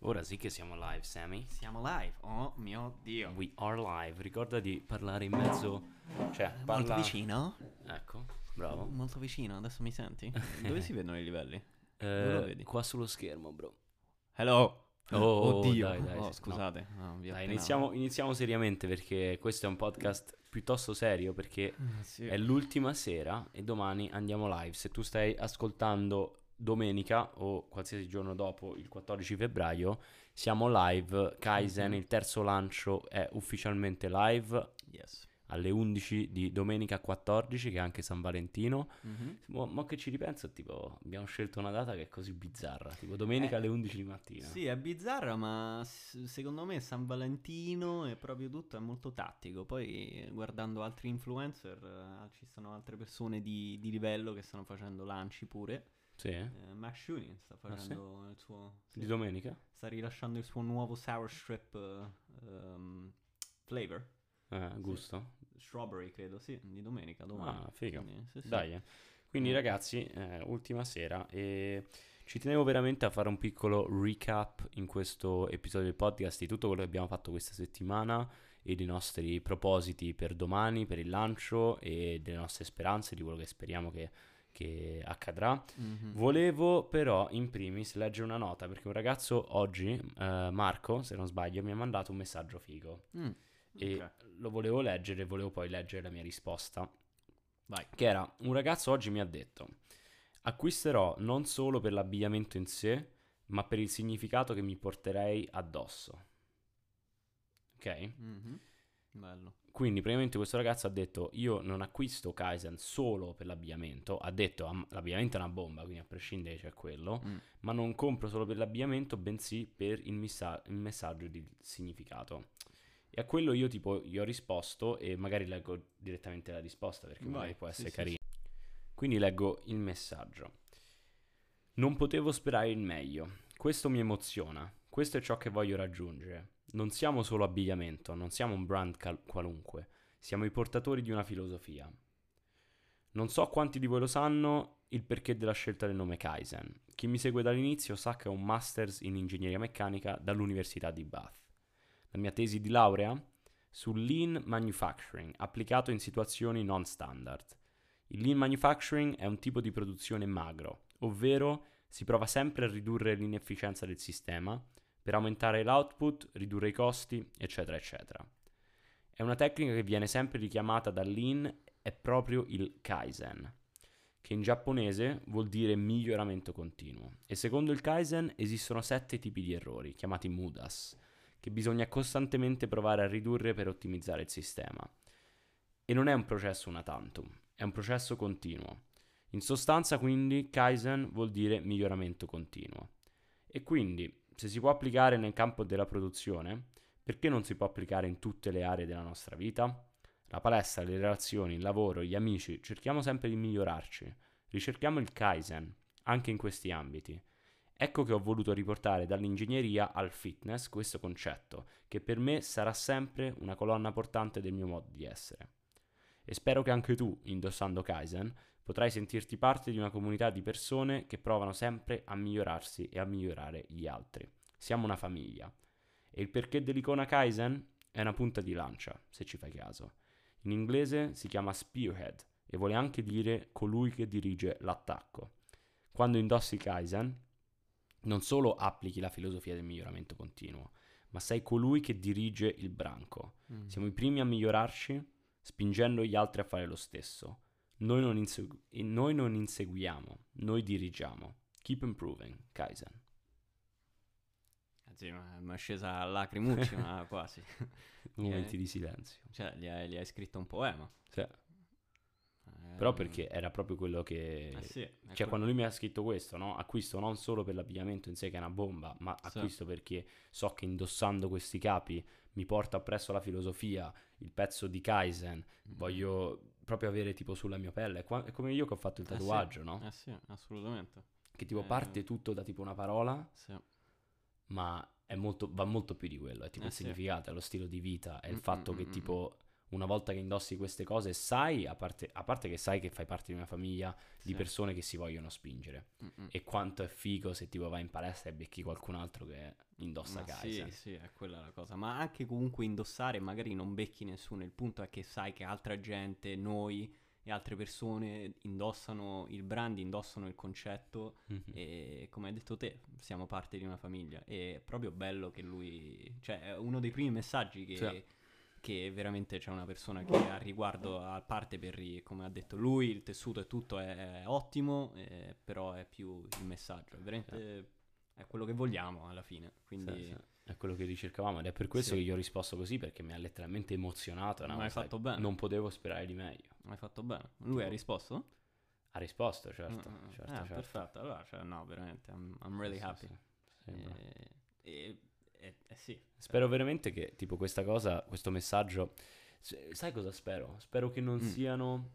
Ora sì che siamo live, Sammy. Siamo live. Oh mio dio. We are live. Ricorda di parlare in mezzo. Cioè, Molto parla... vicino? Ecco, bravo. Molto vicino, adesso mi senti? Dove si vedono i livelli? Eh, Dove lo vedi? qua sullo schermo, bro. Hello. Oh, Oddio. dai, dai, Oh, scusate. No, ho Dai, iniziamo, iniziamo seriamente perché questo è un podcast piuttosto serio perché Ah, sì. è l'ultima sera e domani andiamo live. Se tu stai ascoltando domenica o qualsiasi giorno dopo il 14 febbraio, siamo live. Kaizen, Mhm. il terzo lancio è ufficialmente live Yes. alle 11 di domenica 14, che è anche San Valentino. Mhm. Mo, mo che ci ripenso, tipo, abbiamo scelto una data che è così bizzarra, tipo domenica Eh, alle 11 di mattina. Sì, è bizzarra, ma secondo me San Valentino e proprio tutto è molto tattico. Poi guardando altri influencer, eh, ci sono altre persone di, di livello che stanno facendo lanci pure. Sì? Eh, Max Shooting sta Ah, sì? facendo il suo... sì, Di domenica? sta rilasciando il suo nuovo sour strip eh, ehm, flavor. Eh, gusto? Strawberry, credo, sì, di domenica, domani. Ah, figo. Quindi, sì, sì. Dai. eh. Quindi Mm. ragazzi, eh, ultima sera e ci tenevo veramente a fare un piccolo recap in questo episodio del podcast di tutto quello che abbiamo fatto questa settimana e dei nostri propositi per domani, per il lancio e delle nostre speranze, di quello che speriamo che, che accadrà. Mhm. Volevo però in primis leggere una nota perché un ragazzo oggi, eh, Marco, se non sbaglio, mi ha mandato un messaggio figo Mm, e ok. lo volevo leggere e volevo poi leggere la mia risposta. Vai. Che era, un ragazzo oggi mi ha detto, acquisterò non solo per l'abbigliamento in sé, ma per il significato che mi porterei addosso. Ok? Mhm. Bello. Quindi praticamente questo ragazzo ha detto io non acquisto Kaizen solo per l'abbigliamento, ha detto "Am- l'abbigliamento è una bomba, quindi a prescindere c'è quello, Mm. ma non compro solo per l'abbigliamento, bensì per il, missa- il messaggio di significato. E a quello io tipo gli ho risposto e magari leggo direttamente la risposta perché Vai, magari può sì, essere sì, carino. Quindi leggo il messaggio. Non potevo sperare il meglio. Questo mi emoziona. Questo è ciò che voglio raggiungere. Non siamo solo abbigliamento, non siamo un brand cal- qualunque. Siamo i portatori di una filosofia. Non so quanti di voi lo sanno il perché della scelta del nome Kaizen. Chi mi segue dall'inizio sa che ho un master's in ingegneria meccanica dall'Università di Bath. La mia tesi di laurea sul lean manufacturing applicato in situazioni non standard. Il lean manufacturing è un tipo di produzione magro, ovvero si prova sempre a ridurre l'inefficienza del sistema per aumentare l'output, ridurre i costi, eccetera, eccetera. È una tecnica che viene sempre richiamata dal lean, è proprio il Kaizen, che in giapponese vuol dire miglioramento continuo. E secondo il Kaizen esistono sette tipi di errori, chiamati mudas, che bisogna costantemente provare a ridurre per ottimizzare il sistema. E non è un processo una tantum, è un processo continuo. In sostanza, quindi, Kaizen vuol dire miglioramento continuo. E quindi, se si può applicare nel campo della produzione, perché non si può applicare in tutte le aree della nostra vita? La palestra, le relazioni, il lavoro, gli amici, cerchiamo sempre di migliorarci. Ricerchiamo il Kaizen, anche in questi ambiti. Ecco che ho voluto riportare dall'ingegneria al fitness questo concetto, che per me sarà sempre una colonna portante del mio modo di essere. E spero che anche tu, indossando Kaizen, potrai sentirti parte di una comunità di persone che provano sempre a migliorarsi e a migliorare gli altri. Siamo una famiglia. E il perché dell'icona Kaizen è una punta di lancia, se ci fai caso. In inglese si chiama spearhead e vuole anche dire colui che dirige l'attacco. Quando indossi Kaizen, non solo applichi la filosofia del miglioramento continuo, ma sei colui che dirige il branco. Mm. Siamo i primi a migliorarci, spingendo gli altri a fare lo stesso. Noi non, insegu- noi non inseguiamo, noi dirigiamo. Keep improving, Kaizen. Sì, ma mi è scesa a lacrimucci, ma quasi. Momenti di silenzio. Cioè, gli hai, gli hai scritto un poema. Sì, Eh, però perché era proprio quello che... Eh sì, Cioè, que- quando lui mi ha scritto questo, no? Acquisto non solo per l'abbigliamento in sé, che è una bomba, ma Sì. acquisto perché so che indossando questi capi mi porta appresso la filosofia, il pezzo di Kaizen, Mm. voglio proprio avere tipo sulla mia pelle. È come io che ho fatto il Eh sì, tatuaggio, no? Eh sì, assolutamente. Che tipo eh. parte tutto da tipo una parola, Sì. ma è molto, va molto più di quello. È tipo Eh il sì. significato, è lo stilo di vita, è il Mm, fatto mm, che mm, tipo una volta che indossi queste cose, sai, a parte, a parte che sai che fai parte di una famiglia di Sì. persone che si vogliono spingere. Mm-mm. E quanto è figo se tipo vai in palestra e becchi qualcun altro che indossa Ma Kaizen. Sì, sì, è quella la cosa. Ma anche comunque indossare, magari non becchi nessuno. Il punto è che sai che altra gente, noi e altre persone indossano il brand, indossano il concetto. Mhm. E come hai detto te, siamo parte di una famiglia. E è proprio bello che lui. Cioè, è uno dei primi messaggi che. Sì. Che veramente c'è una persona che a riguardo a parte per, come ha detto lui, il tessuto e tutto è, è ottimo, eh, però è più il messaggio, è veramente è quello che vogliamo alla fine. Quindi Sì, sì. È quello che ricercavamo ed è per questo Sì. che gli ho risposto così perché mi ha letteralmente emozionato. una Ma hai fatto bene. Non potevo sperare di meglio. hai fatto bene. Lui ha risposto? Ha risposto, certo. Mm, mm, certo, ah, certo. perfetto. Allora, cioè, no, veramente, I'm, I'm really Sì, happy. sì, sì. Eh, e- e- eh, sì. Spero veramente che tipo questa cosa, questo messaggio, sai cosa spero? Spero che non Mm. siano,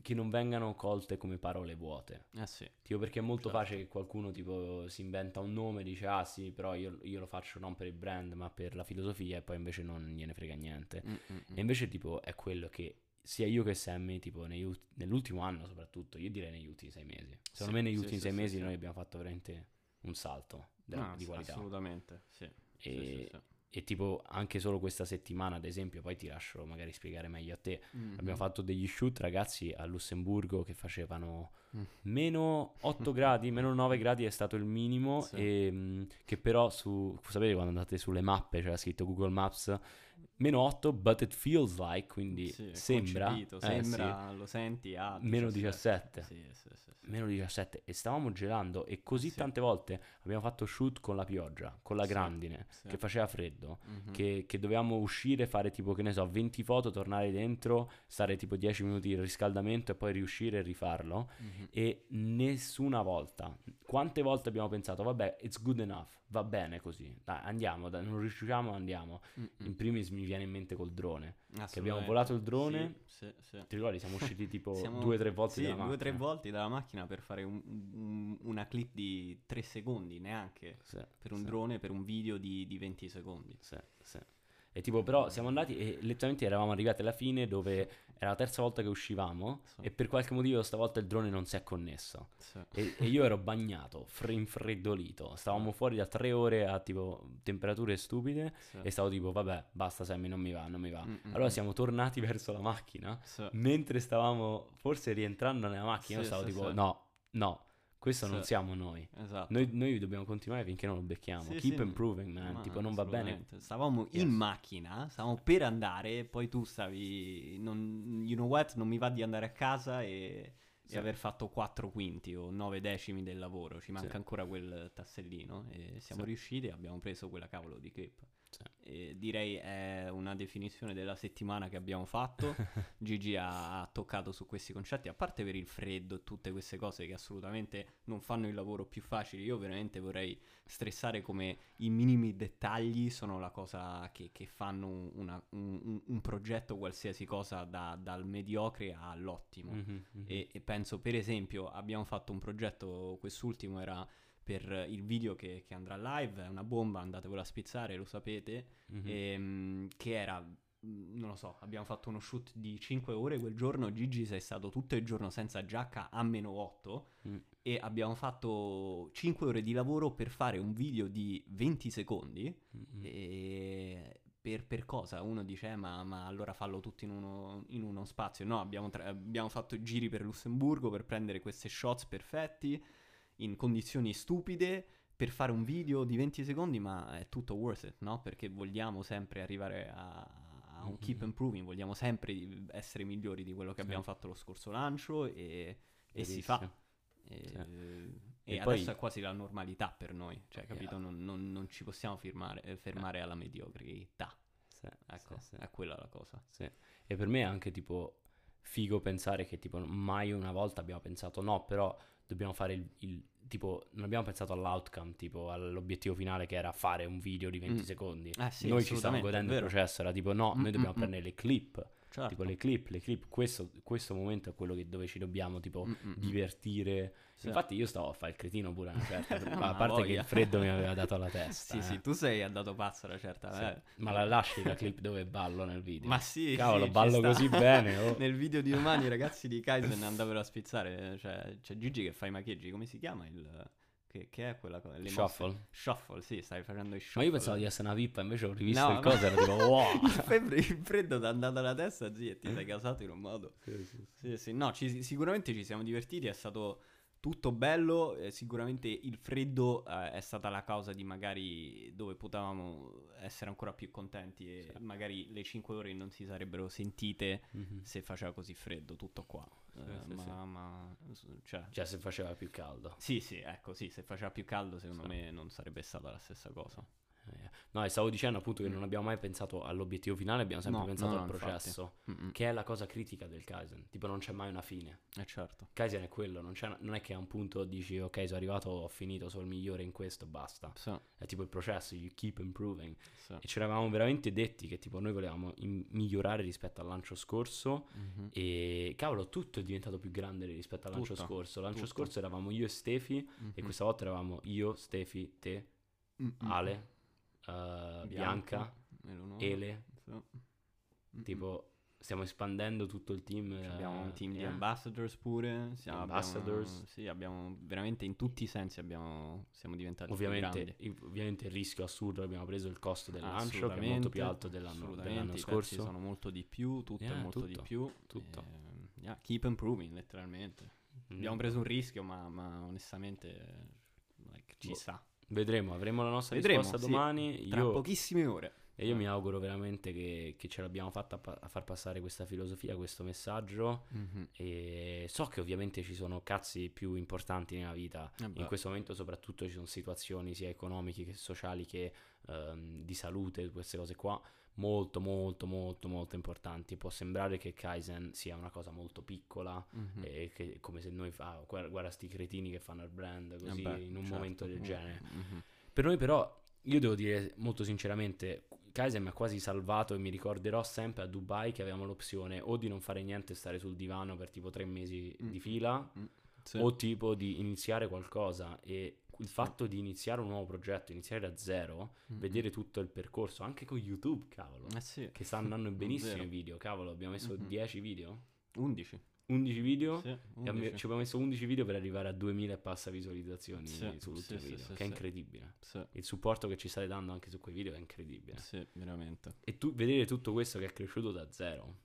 che non vengano colte come parole vuote. Eh sì. Tipo perché è molto Certo. facile che qualcuno tipo si inventa un nome e dice ah sì però io, io lo faccio non per il brand ma per la filosofia e poi invece non gliene frega niente. Mm, mm, mm. E invece tipo è quello che sia io che Sammy tipo ult- nell'ultimo anno soprattutto, io direi negli ultimi sei mesi. Secondo Sì, me negli sì, ultimi sei mesi noi abbiamo fatto veramente un salto della- No, di sì, qualità. Assolutamente, sì. Sì, E, sì, sì. e tipo anche solo questa settimana ad esempio, poi ti lascio magari spiegare meglio a te. Mhm. Abbiamo fatto degli shoot ragazzi a Lussemburgo che facevano Mm. meno 8 gradi, meno 9 gradi è stato il minimo Sì. e mh, che però su, sapete quando andate sulle mappe c'era scritto Google Maps meno 8 but it feels like, quindi Sì, sembra, concepito, eh, sembra, lo senti a Meno 17. Sì, sì, sì, sì. meno 17 e stavamo gelando e così Sì. tante volte abbiamo fatto shoot con la pioggia, con la Sì, grandine, sì. che faceva freddo Mhm. che, che dovevamo uscire, fare tipo, che ne so, 20 foto, tornare dentro, stare tipo 10 minuti di riscaldamento e poi riuscire e rifarlo. Mhm. E nessuna volta, quante volte abbiamo pensato, vabbè, it's good enough, va bene così, dai, andiamo, dai, non riusciamo, andiamo. Mm, mm. In primis mi viene in mente col drone. Assolutamente. abbiamo volato il drone, Sì, sì, sì. Ti ricordi, siamo usciti tipo Siamo- due o tre volte sì, dalla due o tre macchina. volte dalla macchina per fare un- un- una clip di 3 secondi, neanche per un drone, per un video di, di 20 secondi. Sì, sì. E tipo, però siamo andati e letteralmente eravamo arrivati alla fine dove era la terza volta che uscivamo Sì. e per qualche motivo stavolta il drone non si è connesso. Sì. E, e io ero bagnato, fre- infreddolito. Stavamo fuori da tre ore a tipo temperature stupide Sì. e stavo tipo, vabbè, basta Sammy, non mi va, non mi va. Mm, mm, Allora siamo tornati verso la macchina. Mentre stavamo forse rientrando nella macchina, stavo tipo, no, no, questo non Sì. siamo noi. Esatto. Noi, noi dobbiamo continuare finché non lo becchiamo. Sì, Keep sì, improving, man. ma tipo, non va bene. Stavamo Yes. in macchina, stavamo per andare, poi tu stavi. Non, you know what? Non mi va di andare a casa e, e aver fatto 4 quinti o 9 decimi del lavoro. Ci manca ancora quel tassellino. E siamo riusciti e abbiamo preso quella cavolo di clip. Sì. Direi è una definizione della settimana che abbiamo fatto. Gigi ha, ha toccato su questi concetti, a parte per il freddo e tutte queste cose che assolutamente non fanno il lavoro più facile. Io veramente vorrei stressare come i minimi dettagli sono la cosa che, che fanno un, una- un- un- progetto, qualsiasi cosa, da- dal mediocre all'ottimo. Mhm, mhm. E, e penso, per esempio, abbiamo fatto un progetto, quest'ultimo era per il video che, che andrà live, è una bomba, andatevelo a spizzare, lo sapete, Mhm. ehm, che era, mh, non lo so, abbiamo fatto uno shoot di 5 ore quel giorno, Gigi sei stato tutto il giorno senza giacca a meno 8 Mm. e abbiamo fatto 5 ore di lavoro per fare un video di 20 secondi Mhm. e per, per cosa? Uno dice, "Eh, ma, ma allora fallo tutto in uno, in uno spazio. No, abbiamo, tra- abbiamo fatto giri per Lussemburgo per prendere queste shots perfetti in condizioni stupide per fare un video di 20 secondi, ma è tutto worth it, no? Perché vogliamo sempre arrivare a, a un keep Mhm. improving, vogliamo sempre essere migliori di quello che Sì. abbiamo fatto lo scorso lancio e, e si fa. E, Sì. e E adesso poi- è quasi la normalità per noi, cioè, capito? Non, non- non ci possiamo firmare- eh, fermare alla mediocrità. Sì, Ecco, è quella la cosa. E per me è anche tipo figo pensare che tipo mai una volta abbiamo pensato no, però dobbiamo fare il, il- tipo, non abbiamo pensato all'outcome, tipo all'obiettivo finale che era fare un video di 20 Mm. secondi. Eh sì, noi ci stiamo godendo il processo, era tipo no, Mm, noi dobbiamo mm, prendere le clip, Certo. tipo le clip, le clip, questo, questo momento è quello che- dove ci dobbiamo tipo Mm, mm, mm. divertire. Sì. Infatti io stavo a fare il cretino pure una certa, ma a parte che voglia. il freddo mi aveva dato alla testa. Sì, eh. sì, tu sei andato pazzo una certa. Sì. eh. Ma la lasci la clip dove ballo nel video? Ma sì, Cavolo, sì, ballo così bene, oh. Nel video di domani i ragazzi di Kaizen andavano a spizzare, cioè c'è Gigi che fa i macchieggi, come si chiama il... Che, che è quella cosa? Le mosse? Shuffle? Shuffle, sì, stai facendo i shuffle. Ma io pensavo di essere una pippa, invece ho rivisto No, il ma- coso e ero tipo wow. il, febbre- il freddo ti è andato alla testa, zio, e ti sei casato in un modo. Sì, sì, sì. Sì, sì, no, ci- sicuramente ci siamo divertiti, è stato tutto bello, eh, sicuramente il freddo eh, è stata la causa di magari dove potevamo essere ancora più contenti e Sì. magari le 5 ore non si sarebbero sentite Mhm. se faceva così freddo, tutto qua. Eh, sì, ma, sì. ma- cioè, Cioè se faceva più caldo. sì, sì, ecco, sì, se faceva più caldo secondo me non sarebbe stata la stessa cosa. Eh, No, e stavo dicendo appunto che Mm. non abbiamo mai pensato all'obiettivo finale, abbiamo sempre No, pensato no, al infatti. processo, che è la cosa critica del Kaizen. Tipo non c'è mai una fine. Eh certo. Kaizen è quello, non, c'è- non è che a un punto dici ok sono arrivato, ho finito, sono il migliore in questo, basta. Sì, È tipo il processo, you keep improving. sì. E ci eravamo veramente detti che tipo noi volevamo in- migliorare rispetto al lancio scorso Mhm. e cavolo tutto è diventato più grande rispetto al lancio Tutto, scorso. L'ancio tutto. scorso eravamo io e Stefi e Mhm. questa volta eravamo io, Stefi, te, Mm-mm. Ale, eh, Bianca, Eleonora, Ele. Mm-mm. tipo stiamo espandendo tutto il team. Ci abbiamo un eh, team di eh. ambassadors pure. Siamo, Ambassadors. Abbiamo, sì, abbiamo veramente in tutti i sensi abbiamo, siamo diventati Ovviamente, grandi. il- ovviamente il rischio assurdo abbiamo preso il costo del lancio che è molto più alto dell'anno, dell'anno i scorso. prezzi sono molto di più, tutto Yeah, è molto tutto, di più. tutto. ehm, yeah, keep improving, letteralmente. Mm. Abbiamo preso un rischio, ma, ma onestamente eh, like, ci Boh, sta. Vedremo, avremo la nostra Vedremo, risposta sì, domani. Tra Io, pochissime ore. e io Eh. mi auguro veramente che, che ce l'abbiamo fatta a, pa- a far passare questa filosofia, questo messaggio. Mhm. E so che ovviamente ci sono cazzi più importanti nella vita. Eh. In questo momento, soprattutto, ci sono situazioni sia economiche che sociali che ehm, di salute, queste cose qua, molto, molto, molto, molto importanti. Può sembrare che Kaizen sia una cosa molto piccola. Mhm. E che come se noi fa, guarda, sti cretini che fanno il brand Eh così beh, in un certo. momento del Mm, genere. mhm. Per noi però, io devo dire molto sinceramente, Kaizen mi ha quasi salvato e mi ricorderò sempre a Dubai che avevamo l'opzione o di non fare niente e stare sul divano per tipo tre mesi Mm. di fila Sì. o tipo di iniziare qualcosa e il fatto di iniziare un nuovo progetto, iniziare da zero, Mhm. vedere tutto il percorso, anche con YouTube, cavolo, Eh sì. che sta andando benissimo i video, cavolo, abbiamo messo Mhm. 10 video, 11. 11 video Sì, e abbiamo- 11. ci abbiamo messo 11 video per arrivare a 2000 e passa visualizzazioni Sì, sull'ultimo sì, video, sì, che è incredibile. Il supporto che ci state dando anche su quei video è incredibile. sì, veramente. E tu vedere tutto questo che è cresciuto da zero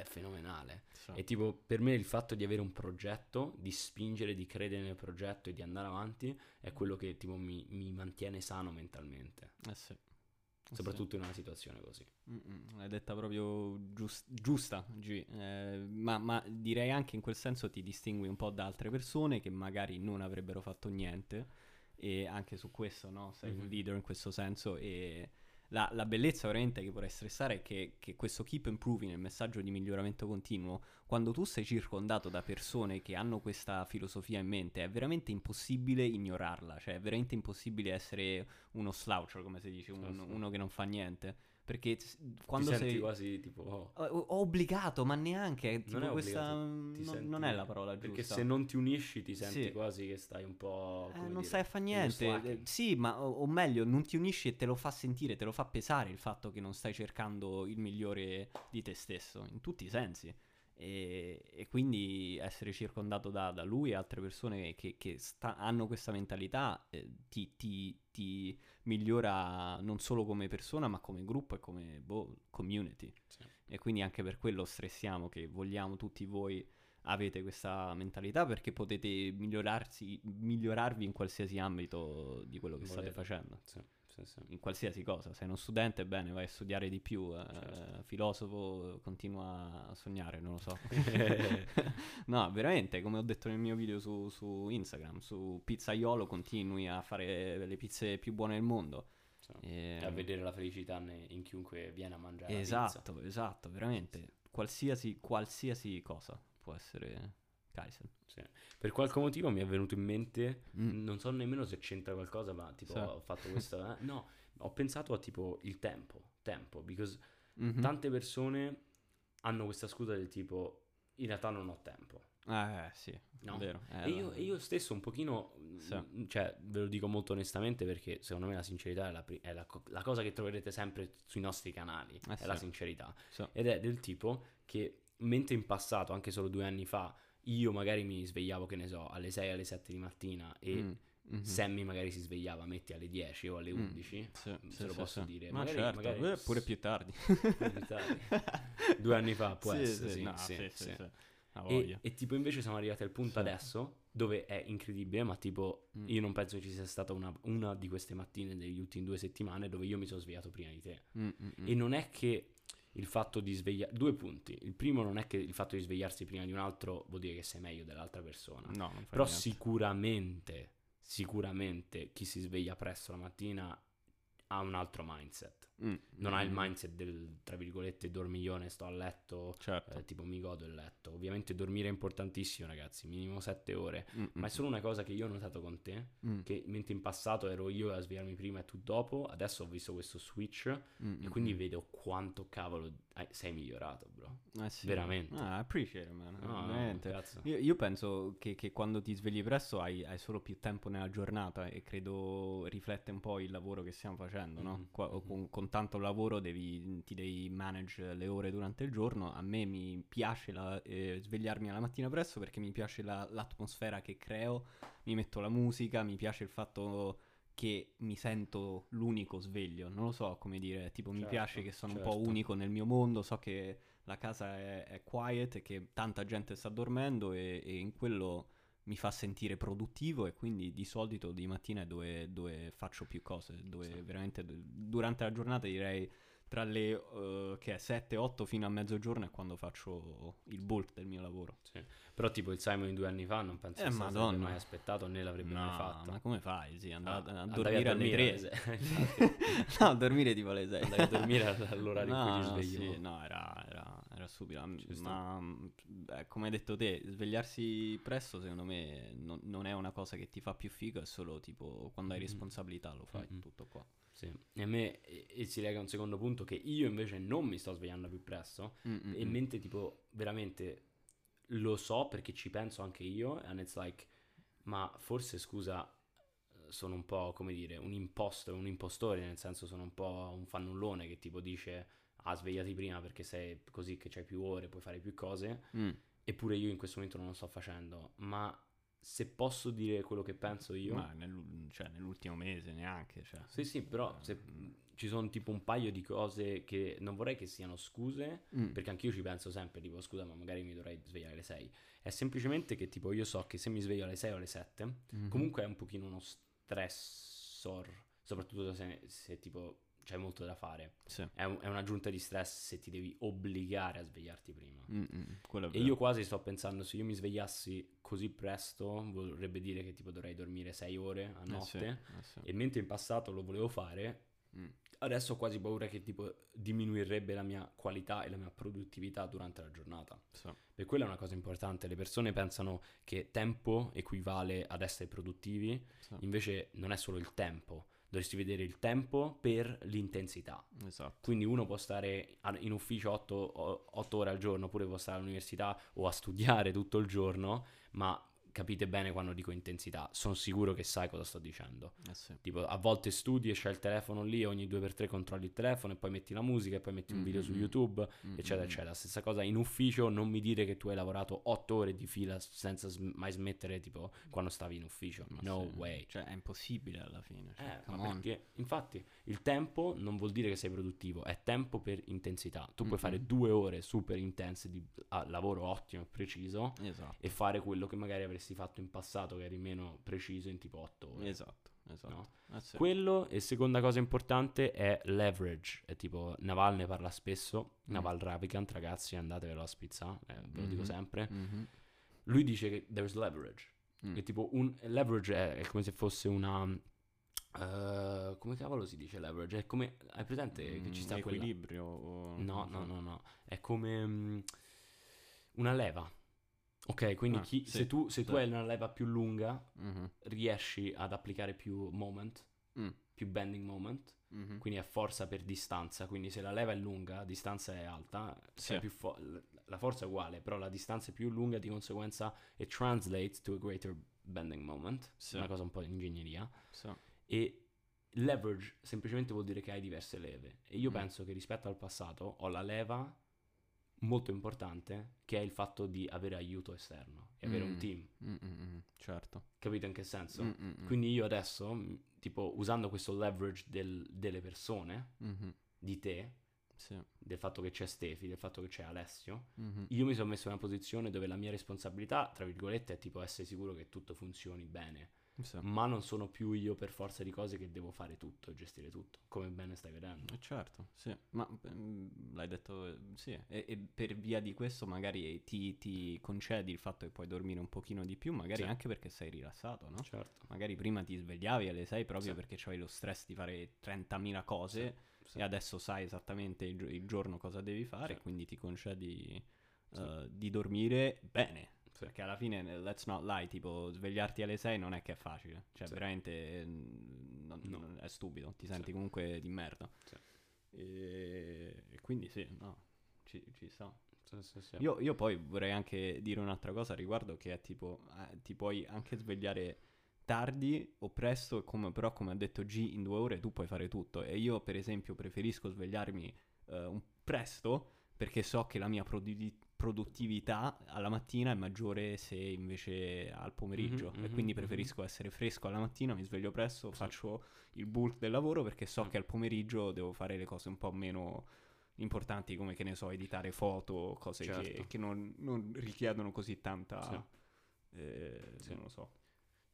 è fenomenale. Sì. E tipo, per me il fatto di avere un progetto, di spingere, di credere nel progetto e di andare avanti è quello che tipo mi, mi mantiene sano mentalmente. Eh sì. Eh Soprattutto in una situazione così. sì. Mm-mm, L'hai detta proprio gius- giusta, G. Eh, ma, ma direi anche in quel senso ti distingui un po' da altre persone che magari non avrebbero fatto niente. E anche su questo, no? Sei un Mhm. leader in questo senso. E la, la bellezza veramente che vorrei stressare è che, che questo keep improving, il messaggio di miglioramento continuo, quando tu sei circondato da persone che hanno questa filosofia in mente, è veramente impossibile ignorarla, cioè è veramente impossibile essere uno sloucher, come si dice, un- uno che non fa niente. Perché quando Ti senti sei... quasi tipo... oh, Ho, obbligato, ma neanche. Tipo è questa... non, senti- non è la parola giusta. Perché se non ti unisci ti senti Sì. quasi che stai un po'... Eh, non dire, stai a fa nello niente. Eh, Sì, ma o, o meglio, non ti unisci e te lo fa sentire, te lo fa pesare il fatto che non stai cercando il migliore di te stesso, in tutti i sensi. E, e quindi essere circondato da, da lui e altre persone che, che sta- hanno questa mentalità eh, ti, ti- ti migliora non solo come persona, ma come gruppo e come boh, community. Sì. E quindi anche per quello stressiamo che vogliamo tutti voi avete questa mentalità perché potete migliorarsi, migliorarvi in qualsiasi ambito di quello che state Volete. facendo. Sì, sì, sì. In qualsiasi cosa. Sei uno studente, bene, vai a studiare di più. eh, Certo. Filosofo, continua a sognare, non lo so. no, veramente, come ho detto nel mio video su, su Instagram, su Pizzaiolo continui a fare le pizze più buone del mondo. Sì. E- a vedere la felicità ne- in chiunque viene a mangiare. Esatto, esatto, veramente. Qualsiasi, qualsiasi cosa può essere Kaiser. Sì. Per qualche motivo mi è venuto in mente, Mm. non so nemmeno se c'entra qualcosa, ma tipo Sì. ho fatto questa... eh, no, ho pensato a tipo il tempo, tempo, because Mhm. tante persone hanno questa scusa del tipo in realtà non ho tempo. Eh, sì, No. vero. Eh, E io, e io stesso un pochino, Sì. mm, cioè ve lo dico molto onestamente perché secondo me la sincerità è, la, pri- è la co- la cosa che troverete sempre sui nostri canali, Eh è la sì. sincerità. Sì. Ed è del tipo che mentre in passato, anche solo due anni fa, io magari mi svegliavo, che ne so, alle 6, alle 7 di mattina e Mm, mhm. Sammy magari si svegliava, metti alle 10 o alle Mm. 11, Sì, se sì, lo sì, posso sì. dire. Ma magari, certo, magari eh, pure più tardi. più tardi. Due anni fa può essere, sì, no, sì, sì, sì. sì, sì. E, e tipo invece siamo arrivati al punto Sì. adesso dove è incredibile, ma tipo Mm. io non penso che ci sia stata una, una di queste mattine degli ultimi due settimane dove io mi sono svegliato prima di te. Mm, mm, mm. E non è che il fatto di svegliare... Due punti. Il primo non è che il fatto di svegliarsi prima di un altro vuol dire che sei meglio dell'altra persona. No, Però niente. sicuramente, sicuramente chi si sveglia presto la mattina ha un altro mindset. Mm, Non ha il mm, mindset del, tra virgolette, dormiglione, sto a letto, Certo. eh, tipo mi godo il letto. Ovviamente dormire è importantissimo, ragazzi, minimo 7 ore. Mm, Ma è mm, solo una cosa che io ho notato con te, mm, che mentre in passato ero io a svegliarmi prima e tu dopo, adesso ho visto questo switch mm, e mm, quindi mm. vedo quanto cavolo sei migliorato, bro. Eh sì. veramente. Ah, appreciate, man. No, no, veramente. cazzo. Io, io penso che, che quando ti svegli presto hai, hai solo più tempo nella giornata e credo riflette un po' il lavoro che stiamo facendo, no? Mhm, Qua- con, con tanto lavoro devi, ti devi manage le ore durante il giorno. A me mi piace la- eh, svegliarmi alla mattina presto perché mi piace la- l'atmosfera che creo, mi metto la musica, mi piace il fatto che mi sento l'unico sveglio, non lo so come dire, tipo mi Certo, piace che sono un po' certo. unico nel mio mondo, so che la casa è, è quiet e che tanta gente sta dormendo e, e in quello mi fa sentire produttivo e quindi di solito di mattina è dove, dove faccio più cose, dove Sì. veramente durante la giornata direi tra le eh, che è 7-8 fino a mezzogiorno è quando faccio il bulk del mio lavoro. Sì. Però tipo il Simon di due anni fa non penso Eh, che madonna. mai aspettato né l'avrebbe mai fatto. ma come fai? Sì, andavo Ah, a dormire alle 3. alle sei. Infatti, no, a dormire tipo alle 6. Andavi a dormire all'orario in cui no, ti no, sveglio. sì, no, era, era, Ci sta. Ma beh, come hai detto te, svegliarsi presto secondo me non, non è una cosa che ti fa più figo, è solo tipo quando hai Mhm. responsabilità lo fai, Mhm. tutto qua. Sì. E a me e, e si lega un secondo punto che io invece non mi sto svegliando più presto Mm, mm, e mentre tipo veramente lo so perché ci penso anche io and it's like ma forse scusa sono un po' come dire un imposto, un impostore nel senso sono un po' un fannullone che tipo dice ah svegliati prima perché sei così che c'hai più ore, puoi fare più cose Mm. eppure io in questo momento non lo sto facendo ma se posso dire quello che penso io Ma nell'u- cioè, nell'ultimo mese neanche. Cioè. Sì, sì, però se Mm. ci sono tipo un paio di cose che non vorrei che siano scuse, Mm. perché anch'io ci penso sempre, tipo scusa, ma magari mi dovrei svegliare alle 6. È semplicemente che tipo io so che se mi sveglio alle 6 o alle 7, Mhm. comunque è un pochino uno stressor, soprattutto se, se tipo c'hai molto da fare. Sì. È, un- è un'aggiunta di stress se ti devi obbligare a svegliarti prima. Mm, mm, quello è E io quasi sto pensando, se io mi svegliassi così presto, vorrebbe dire che tipo dovrei dormire 6 ore a Eh sì, notte. eh sì. E mentre in passato lo volevo fare, Mm. adesso ho quasi paura che tipo diminuirebbe la mia qualità e la mia produttività durante la giornata. Sì. Per quella è una cosa importante. Le persone pensano che tempo equivale ad essere produttivi, invece non è solo il tempo. Dovresti vedere il tempo per l'intensità. Esatto. Quindi uno può stare in ufficio 8, ore al giorno, oppure può stare all'università o a studiare tutto il giorno, ma capite bene quando dico intensità. Sono sicuro che sai cosa sto dicendo. Eh sì. Tipo, a volte studi e c'è il telefono lì, ogni due per tre controlli il telefono e poi metti la musica e poi metti un video su. YouTube, Mm, eccetera, eccetera. Stessa cosa in ufficio, non mi dire che tu hai lavorato otto ore di fila senza sm- mai smettere, tipo, quando stavi in ufficio. Ma no sì. way. Cioè, è impossibile alla fine. Cioè, Eh, perché, infatti, il tempo non vuol dire che sei produttivo, è tempo per intensità. Tu puoi Mm-mm. fare due ore super intense di a lavoro ottimo e preciso Esatto. e fare quello che magari avresti fatto in passato, che eri meno preciso in tipo otto ore. Esatto, esatto. No? Eh sì. Quello e seconda cosa importante è leverage, è tipo Naval ne parla spesso, Mm. Naval Ravikant ragazzi andatevelo a spizzare, eh, ve lo dico Mhm. sempre. Mhm. Lui dice che there's leverage, Mm. che tipo un leverage è, è come se fosse una... eh, come cavolo si dice leverage? È come... Hai presente che ci sta Mm, quella... equilibrio o... No, no, no, no, è come mm, una leva. Ok, quindi Ah, chi- sì, se tu, se tu sì. hai una leva più lunga, Mhm, riesci ad applicare più moment, Mm. più bending moment, mhm. quindi è forza per distanza, quindi se la leva è lunga, la distanza è alta, Sì. fo- la forza è uguale, però la distanza è più lunga, di conseguenza it translates to a greater bending moment, una cosa un po' di ingegneria, e leverage semplicemente vuol dire che hai diverse leve, e io Mm. penso che rispetto al passato ho la leva molto importante che è il fatto di avere aiuto esterno e avere un Mm. team, Mm, mm, mm, Certo. capito in che senso? Mm, mm, mm. Quindi io adesso, tipo usando questo leverage del- delle persone, Mhm, di te, Sì. del fatto che c'è Stefi, del fatto che c'è Alessio, Mhm. io mi sono messo in una posizione dove la mia responsabilità, tra virgolette, è tipo essere sicuro che tutto funzioni bene, Sì. ma non sono più io per forza di cose che devo fare tutto e gestire tutto, come bene stai vedendo. Eh, Certo, sì, ma ehm, l'hai detto, sì, e, e per via di questo magari ti, ti concedi il fatto che puoi dormire un pochino di più, magari Sì. anche perché sei rilassato, no? Certo. Magari prima ti svegliavi alle 6 proprio Sì. perché avevi lo stress di fare 30.000 cose e adesso sai esattamente il, il giorno cosa devi fare, Sì. quindi ti concedi eh, di dormire bene. Sì. Perché alla fine, eh, let's not lie, tipo svegliarti alle 6 non è che è facile. Cioè, Sì. veramente eh, non- No. non- è stupido, ti senti Sì. comunque di merda. E, e quindi sì, no, ci, ci sta. Io, io poi vorrei anche dire un'altra cosa riguardo che è tipo, eh, ti puoi anche svegliare tardi o presto, come, però come ha detto G, in due ore tu puoi fare tutto. E io per esempio preferisco svegliarmi eh, presto perché so che la mia produdi- produttività alla mattina è maggiore se invece al pomeriggio. Mhm, e mhm, quindi mhm. preferisco essere fresco alla mattina, mi sveglio presto, Sì. faccio il bulk del lavoro perché so Mm. che al pomeriggio devo fare le cose un po' meno importanti come che ne so, editare foto, cose che, Certo. che non, non richiedono così tanta... Sì. eh, Sì. Non lo so,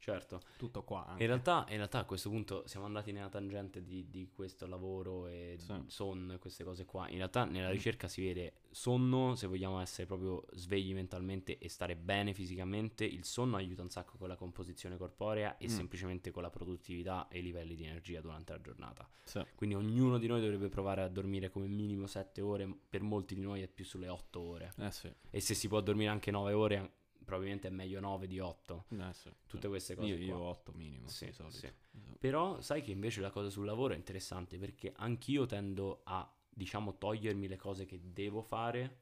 Certo. tutto qua anche. In realtà, in realtà a questo punto siamo andati nella tangente di, di questo lavoro e Sì. sonno e queste cose qua. In realtà nella Mm. ricerca si vede sonno, se vogliamo essere proprio svegli mentalmente e stare bene fisicamente, il sonno aiuta un sacco con la composizione corporea e Mm. semplicemente con la produttività e i livelli di energia durante la giornata. Sì. Quindi ognuno di noi dovrebbe provare a dormire come minimo 7 ore, per molti di noi è più sulle 8 ore. Eh sì, E se si può dormire anche 9 ore, probabilmente è meglio 9 di 8. eh sì. Tutte queste cose Io, qua. io 8 minimo, Sì, sì. Esatto. Però sai che invece la cosa sul lavoro è interessante perché anch'io tendo a, diciamo, togliermi le cose che devo fare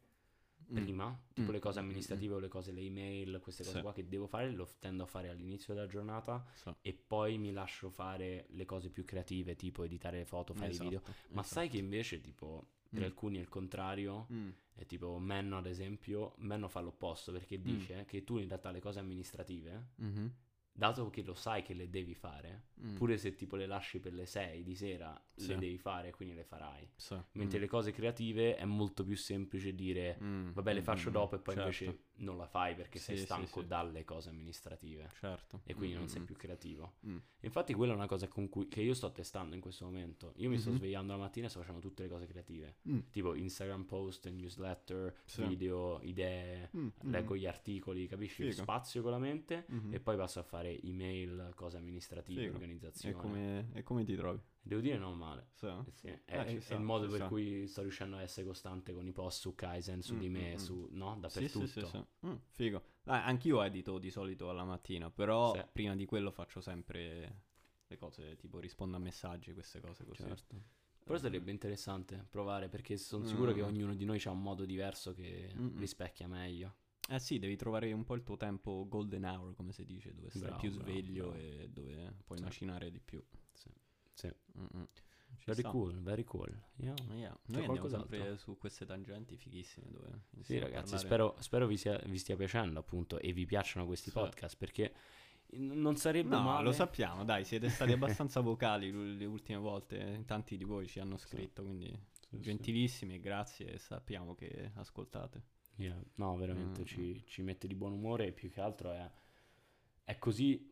Mm. prima, tipo Mm, le cose mm, mm, amministrative o le cose, le email, queste cose Sì. qua che devo fare, lo tendo a fare all'inizio della giornata Sì. e poi mi lascio fare le cose più creative, tipo editare le foto, fare i video. Esatto, Ma esatto. sai che invece, tipo, per Mm. alcuni è il contrario, Mm. è tipo Menno ad esempio, Menno fa l'opposto perché dice che tu in realtà le cose amministrative, Mhm. dato che lo sai che le devi fare, Mm. pure se tipo le lasci per le 6 di sera, Sì. le devi fare, quindi le farai. Sì. Mentre Mm. le cose creative è molto più semplice dire Mm, vabbè le mm, faccio mm, dopo e poi certo. invece non la fai perché sei Sì, sì, stanco sì. dalle cose amministrative Certo. e quindi Mm, non mm, sei mm. più creativo. Mm. Infatti quella è una cosa con cui, che io sto testando in questo momento. Io mi sto Mhm. svegliando la mattina e sto facendo tutte le cose creative, Mm. tipo Instagram post, newsletter, Sì. video, idee, Mm, mm, leggo gli articoli, capisci? Figo. Spazio con la mente mhm. e poi passo a fare email, cose amministrative, Figo. organizzazione. E come, e come ti trovi? Devo dire non male. Sì? Eh sì, è, Eh, è sta, il modo per sta. cui sto riuscendo a essere costante con i post su Kaizen, su Mm, di me, mm, mm. su, no? Dappertutto. sì, sì, sì. Mm, figo. Ah, anch'io edito di solito alla mattina, però Sì. prima di quello faccio sempre le cose tipo rispondo a messaggi, queste cose così. Certo. Però sarebbe interessante provare perché sono sicuro che Mm. ognuno di noi ha un modo diverso che Mm, mm. rispecchia meglio. Eh sì, devi trovare un po' il tuo tempo golden hour, come si dice, dove stai Bravo, più bravo, sveglio bravo. e dove puoi macinare di più. Sì. Sì. Very sta. cool, very cool. Yeah. Yeah. Noi andiamo sempre su queste tangenti fighissime dove Sì, ragazzi, parlare- spero, spero vi, sia- vi stia piacendo appunto e vi piacciono questi Sì. podcast perché non sarebbe No, male. lo sappiamo, dai, siete stati abbastanza vocali le ultime volte, tanti di voi ci hanno scritto, quindi Sì, sì. gentilissimi e grazie sappiamo che ascoltate. Yeah. No, veramente Mm, ci, ci mette di buon umore e più che altro è, è così,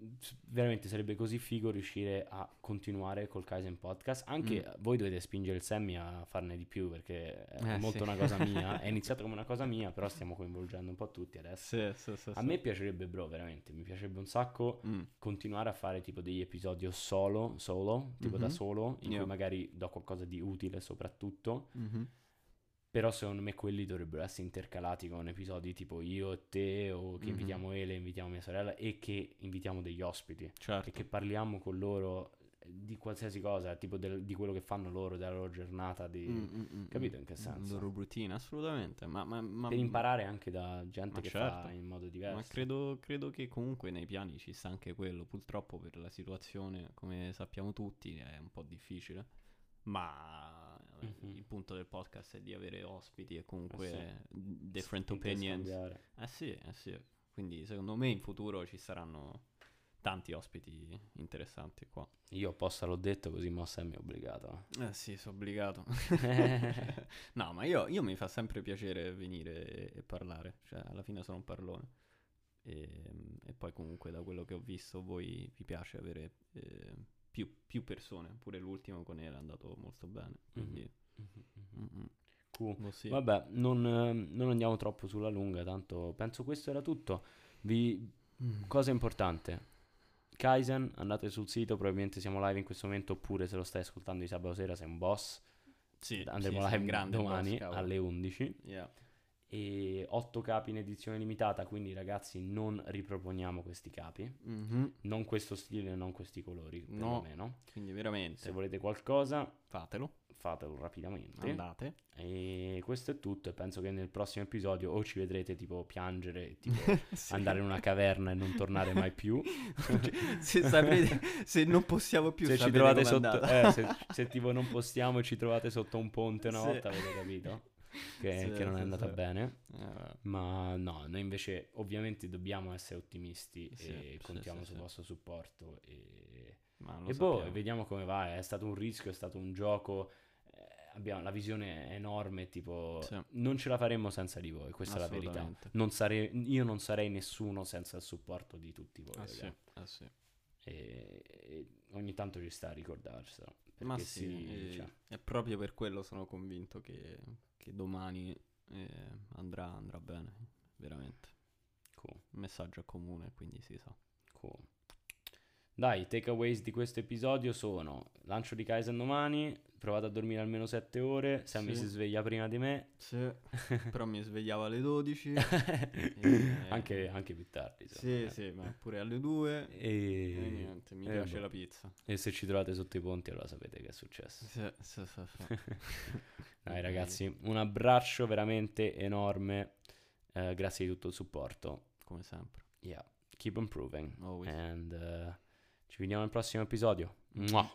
veramente sarebbe così figo riuscire a continuare col Kaizen Podcast. Anche Mm. voi dovete spingere il Sammy a farne di più perché è Eh, molto sì. una cosa mia. È iniziato come una cosa mia, però stiamo coinvolgendo un po' tutti adesso. Sì, sì, sì. A me piacerebbe, bro, veramente, mi piacerebbe un sacco Mm, continuare a fare tipo degli episodi solo, solo, tipo da Mhm. solo, in Yeah. cui magari do qualcosa di utile soprattutto. mhm. Però secondo me quelli dovrebbero essere intercalati con episodi tipo io e te o che Mhm. invitiamo Ele, invitiamo mia sorella e che invitiamo degli ospiti Certo. e che parliamo con loro di qualsiasi cosa, tipo del- di quello che fanno loro, della loro giornata, di- Mm, mm, mm, capito in che La senso? loro routine, assolutamente. Ma, ma, ma- per imparare anche da gente che certo. fa in modo diverso. Ma credo, credo che comunque nei piani ci sta anche quello. Purtroppo per la situazione, come sappiamo tutti, è un po' difficile. Ma Mhm. il punto del podcast è di avere ospiti e comunque Eh different Sì, per opinions. Eh sì, eh sì. Quindi secondo me in futuro ci saranno tanti ospiti interessanti qua. Io apposta l'ho detto così Mossa mi ha obbligato. Eh sì, sono obbligato. no, ma io, io mi fa sempre piacere venire e, e parlare, cioè alla fine sono un parlone. E, e poi comunque da quello che ho visto voi vi piace avere eh, più, più persone, pure l'ultimo con è andato molto bene. Quindi, mm, mm, Cool. boh, sì. Vabbè, non, non andiamo troppo sulla lunga, tanto penso questo era tutto. Vi... Mm. Cosa importante? Kaizen, andate sul sito, probabilmente siamo live in questo momento, oppure se lo stai ascoltando di sabato sera sei un boss. Sì, Andremo sì, live domani boss, alle 11. Yeah. E 8 capi in edizione limitata, quindi ragazzi non riproponiamo questi capi. Mhm. Non questo stile, non questi colori, No. perlomeno. Quindi veramente, Se volete qualcosa, fatelo, fatelo rapidamente. andate. E questo è tutto. E penso che nel prossimo episodio o ci vedrete tipo piangere, tipo Sì. andare in una caverna e non tornare mai più. se, saprete, se non possiamo più se ci trovate sotto, eh, se, se tipo non postiamo e ci trovate sotto un ponte una Sì. volta, avete capito che, Sì, che non è andata bene. Eh. Ma no, noi invece ovviamente dobbiamo essere ottimisti e contiamo sul vostro supporto. E, e boh, vediamo come va. È stato un rischio, è stato un gioco. eh, abbiamo, la visione enorme, tipo Sì. non ce la faremo senza di voi, questa è la verità. Non sarei, io non sarei nessuno senza il supporto di tutti voi. Ah, sì, ah, sì. E, e ogni tanto ci sta a ricordarselo. Ma sì, sì, e, cioè, e proprio per quello sono convinto che, che domani eh, andrà, andrà bene, veramente. cool, Il messaggio è comune, quindi si sa. cool. Dai, takeaways di questo episodio sono lancio di Kaizen domani, provate a dormire almeno 7 ore, Sammy Sì. si sveglia prima di me, Sì, però mi svegliavo alle 12. E- anche, anche più tardi. Eh. Sì, insomma. sì, ma pure alle 2. E E, niente, mi e piace boh. la pizza. e se ci trovate sotto i ponti allora sapete che è successo. Sì, sì, sì, sì. Dai ragazzi, un abbraccio veramente enorme, eh, grazie di tutto il supporto. Come sempre. Yeah, keep improving. Always. And uh, ci vediamo nel prossimo episodio. Mua.